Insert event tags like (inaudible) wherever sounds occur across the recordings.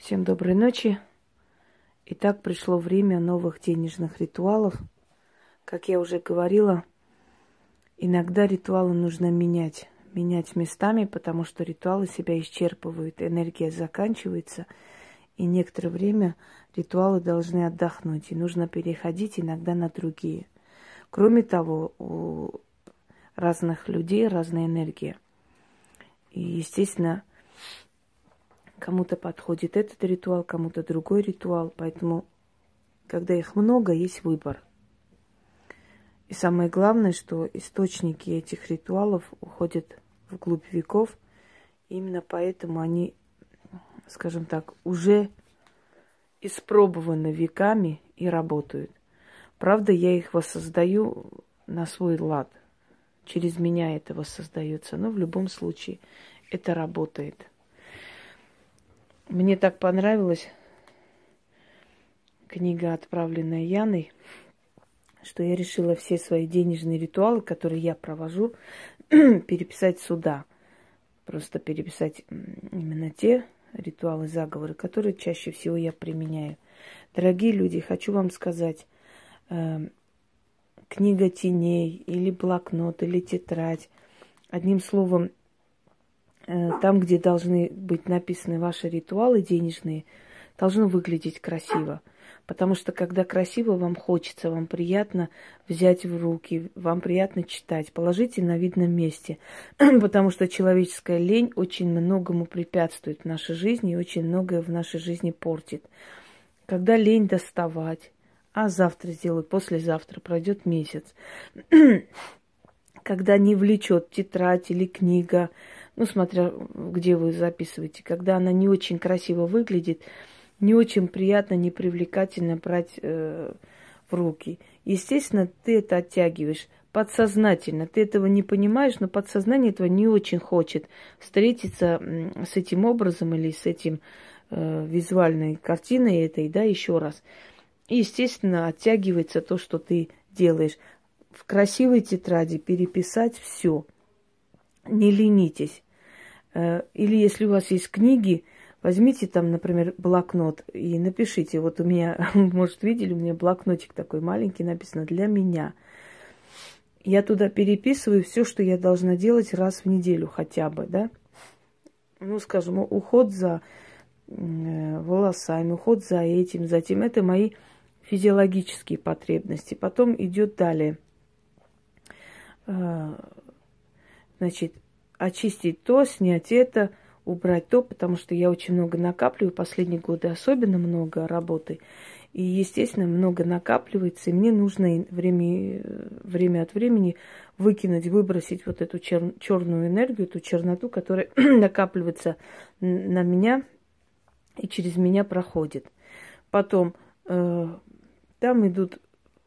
Всем доброй ночи. Итак, пришло время новых денежных ритуалов. Как я уже говорила, иногда ритуалы нужно менять. Менять местами, потому что ритуалы себя исчерпывают, энергия заканчивается, и некоторое время ритуалы должны отдохнуть, и нужно переходить иногда на другие. Кроме того, у разных людей разная энергия. И, естественно, Кому-то подходит этот ритуал, кому-то другой ритуал. Поэтому, когда их много, есть выбор. И самое главное, что источники этих ритуалов уходят вглубь веков. Именно поэтому они, скажем так, уже испробованы веками и работают. Правда, я их воссоздаю на свой лад. Через меня это воссоздается. Но в любом случае это работает. Мне так понравилась книга, отправленная Яной, что я решила все свои денежные ритуалы, которые я провожу, (clears throat) переписать сюда. Просто переписать именно те ритуалы, заговоры, которые чаще всего я применяю. Дорогие люди, хочу вам сказать, э, книга теней или блокнот, или тетрадь, одним словом, там, где должны быть написаны ваши ритуалы денежные, должно выглядеть красиво. Потому что когда красиво, вам хочется, вам приятно взять в руки, вам приятно читать. Положите на видном месте. (clears throat) Потому что человеческая лень очень многому препятствует в нашей жизни и очень многое в нашей жизни портит. Когда лень доставать, а завтра сделаю, послезавтра пройдет месяц. (clears throat) Когда не влечет тетрадь или книга, ну, смотря где вы записываете, когда она не очень красиво выглядит, не очень приятно, не привлекательно брать э, в руки. Естественно, ты это оттягиваешь подсознательно. Ты этого не понимаешь, но подсознание этого не очень хочет встретиться с этим образом или с этим э, визуальной картиной этой, да, еще раз. И, естественно, оттягивается то, что ты делаешь. В красивой тетради переписать все. Не ленитесь. Э, или если у вас есть книги, возьмите там, например, блокнот и напишите. Вот у меня, (laughs) может, видели, у меня блокнотик такой маленький написано «Для меня». Я туда переписываю все, что я должна делать раз в неделю хотя бы, да. Ну, скажем, уход за э, волосами, уход за этим, за тем. Это мои физиологические потребности. Потом идет далее. Э, значит, очистить то, снять это, убрать то, потому что я очень много накапливаю, последние годы особенно много работы. И, естественно, много накапливается, и мне нужно время, время от времени выкинуть, выбросить вот эту чер, черную энергию, эту черноту, которая (clears throat) накапливается на меня и через меня проходит. Потом э, там идут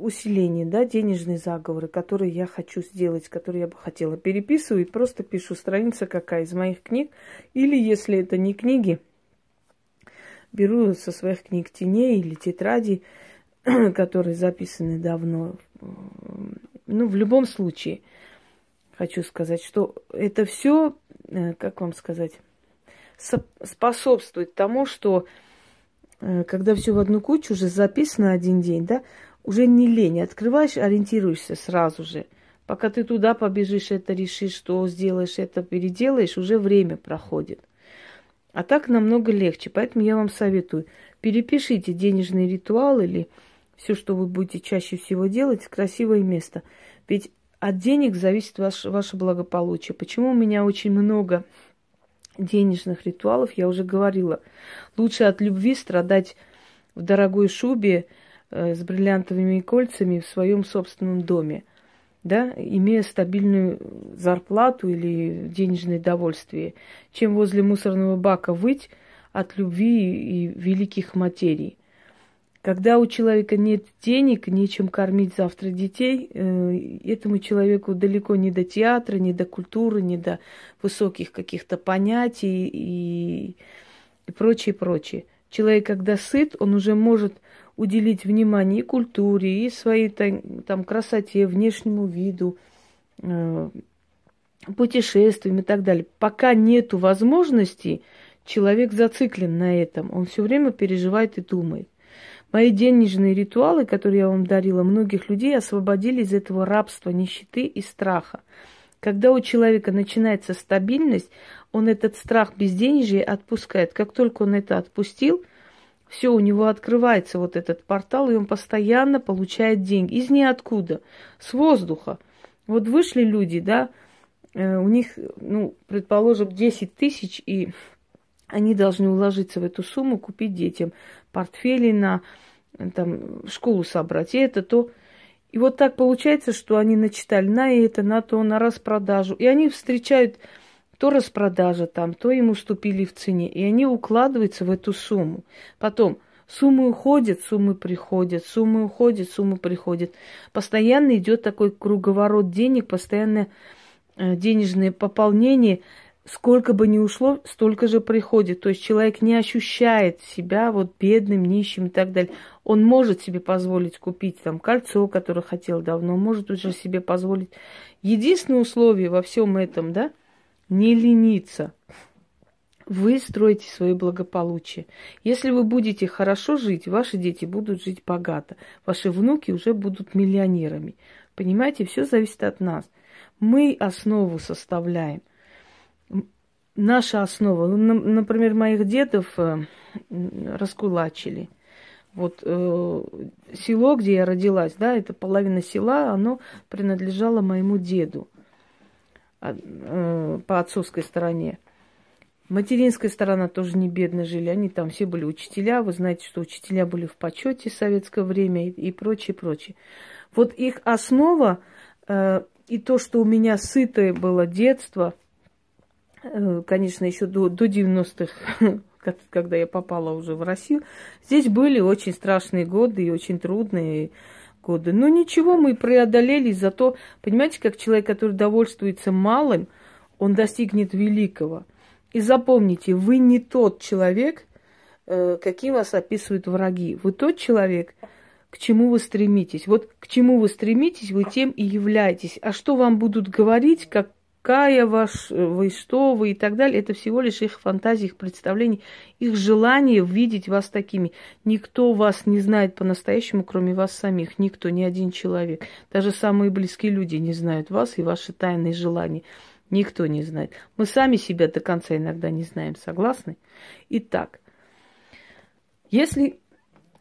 усиление, да, денежные заговоры, которые я хочу сделать, которые я бы хотела. Переписываю и просто пишу страница какая из моих книг. Или, если это не книги, беру со своих книг теней или тетради, (clears throat) которые записаны давно. Ну, в любом случае, хочу сказать, что это все, э, как вам сказать, способствует тому, что э, когда все в одну кучу уже записано один день, да, уже не лень. Открываешь, ориентируешься сразу же. Пока ты туда побежишь, это решишь, что сделаешь, это переделаешь, уже время проходит. А так намного легче. Поэтому я вам советую, перепишите денежный ритуал или все, что вы будете чаще всего делать, в красивое место. Ведь от денег зависит ваше, ваше благополучие. Почему у меня очень много денежных ритуалов, я уже говорила. Лучше от любви страдать в дорогой шубе, с бриллиантовыми кольцами в своем собственном доме, да, имея стабильную зарплату или денежное довольствие, чем возле мусорного бака выть от любви и великих материй. Когда у человека нет денег, нечем кормить завтра детей, э, этому человеку далеко не до театра, не до культуры, не до высоких каких-то понятий и, и прочее, прочее. Человек, когда сыт, он уже может уделить внимание и культуре, и своей там, красоте, внешнему виду, э, путешествиям и так далее. Пока нету возможности, человек зациклен на этом. Он все время переживает и думает. Мои денежные ритуалы, которые я вам дарила, многих людей освободили из этого рабства, нищеты и страха. Когда у человека начинается стабильность, он этот страх безденежья отпускает. Как только он это отпустил, все, у него открывается вот этот портал, и он постоянно получает деньги. Из ниоткуда, с воздуха. Вот вышли люди, да, э, у них, ну, предположим, 10 тысяч, и они должны уложиться в эту сумму, купить детям портфели на там, школу собрать, и это то. И вот так получается, что они начитали на это, на то, на распродажу. И они встречают то распродажа там, то им уступили в цене. И они укладываются в эту сумму. Потом суммы уходят, суммы приходят, суммы уходят, суммы приходят. Постоянно идет такой круговорот денег, постоянно э, денежное пополнение – сколько бы ни ушло, столько же приходит. То есть человек не ощущает себя вот бедным, нищим и так далее. Он может себе позволить купить там кольцо, которое хотел давно, может уже себе позволить. Единственное условие во всем этом, да, не лениться. Вы строите свое благополучие. Если вы будете хорошо жить, ваши дети будут жить богато. Ваши внуки уже будут миллионерами. Понимаете, все зависит от нас. Мы основу составляем наша основа. Ну, например, моих дедов э, раскулачили. Вот э, село, где я родилась, да, это половина села, оно принадлежало моему деду по отцовской стороне. Материнская сторона тоже не бедно жили, они там все были учителя, вы знаете, что учителя были в почете в советское время и, и прочее, прочее. Вот их основа э, и то, что у меня сытое было детство – Э, конечно, еще до, до 90-х, (laughs) когда я попала уже в Россию, здесь были очень страшные годы и очень трудные годы. Но ничего, мы преодолели, зато, понимаете, как человек, который довольствуется малым, он достигнет великого. И запомните, вы не тот человек, э, каким вас описывают враги. Вы тот человек, к чему вы стремитесь. Вот к чему вы стремитесь, вы тем и являетесь. А что вам будут говорить, как какая ваш, э, вы, что вы и так далее, это всего лишь их фантазии, их представления, их желание видеть вас такими. Никто вас не знает по-настоящему, кроме вас самих. Никто, ни один человек. Даже самые близкие люди не знают вас и ваши тайные желания. Никто не знает. Мы сами себя до конца иногда не знаем. Согласны? Итак, если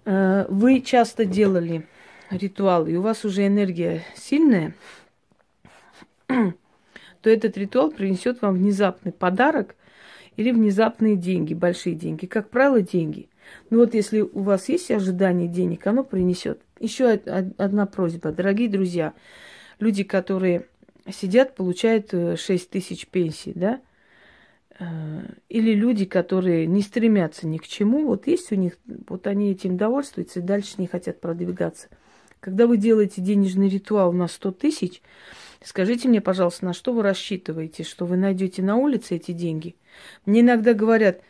э, вы часто делали ритуалы, и у вас уже энергия сильная, (clears throat) то этот ритуал принесет вам внезапный подарок или внезапные деньги, большие деньги. Как правило, деньги. Ну вот если у вас есть ожидание денег, оно принесет. Еще одна просьба, дорогие друзья, люди, которые сидят, получают 6 э, тысяч пенсий, да, э, или люди, которые не стремятся ни к чему, вот есть у них, вот они этим довольствуются и дальше не хотят продвигаться. Когда вы делаете денежный ритуал на 100 тысяч, Скажите мне, пожалуйста, на что вы рассчитываете, что вы найдете на улице эти деньги? Мне иногда говорят,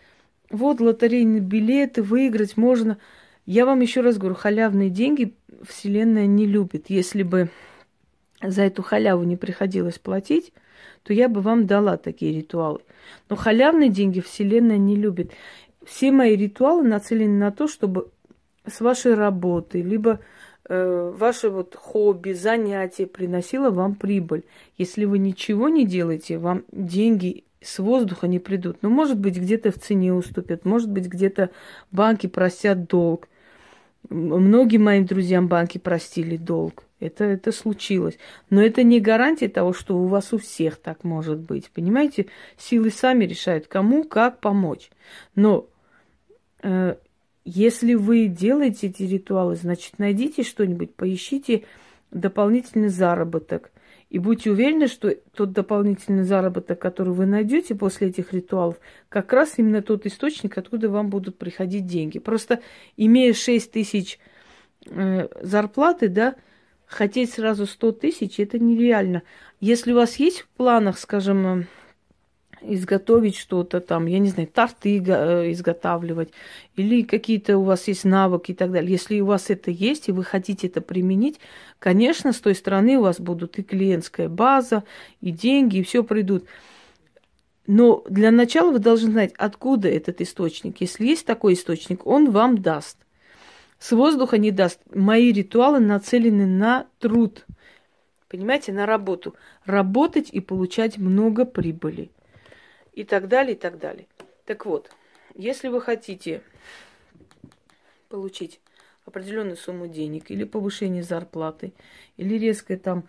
вот лотерейные билеты выиграть можно. Я вам еще раз говорю, халявные деньги Вселенная не любит. Если бы за эту халяву не приходилось платить, то я бы вам дала такие ритуалы. Но халявные деньги Вселенная не любит. Все мои ритуалы нацелены на то, чтобы с вашей работы, либо ваше вот хобби, занятие приносило вам прибыль. Если вы ничего не делаете, вам деньги с воздуха не придут. Ну, может быть, где-то в цене уступят, может быть, где-то банки просят долг. Многим моим друзьям банки простили долг. Это, это случилось. Но это не гарантия того, что у вас у всех так может быть. Понимаете, силы сами решают, кому как помочь. Но э, если вы делаете эти ритуалы, значит, найдите что-нибудь, поищите дополнительный заработок. И будьте уверены, что тот дополнительный заработок, который вы найдете после этих ритуалов, как раз именно тот источник, откуда вам будут приходить деньги. Просто имея 6 тысяч э, зарплаты, да, хотеть сразу 100 тысяч, это нереально. Если у вас есть в планах, скажем, изготовить что-то там, я не знаю, торты э, изготавливать, или какие-то у вас есть навыки и так далее. Если у вас это есть, и вы хотите это применить, конечно, с той стороны у вас будут и клиентская база, и деньги, и все придут. Но для начала вы должны знать, откуда этот источник. Если есть такой источник, он вам даст. С воздуха не даст. Мои ритуалы нацелены на труд. Понимаете, на работу. Работать и получать много прибыли. И так далее, и так далее. Так вот, если вы хотите получить определенную сумму денег или повышение зарплаты, или резкое там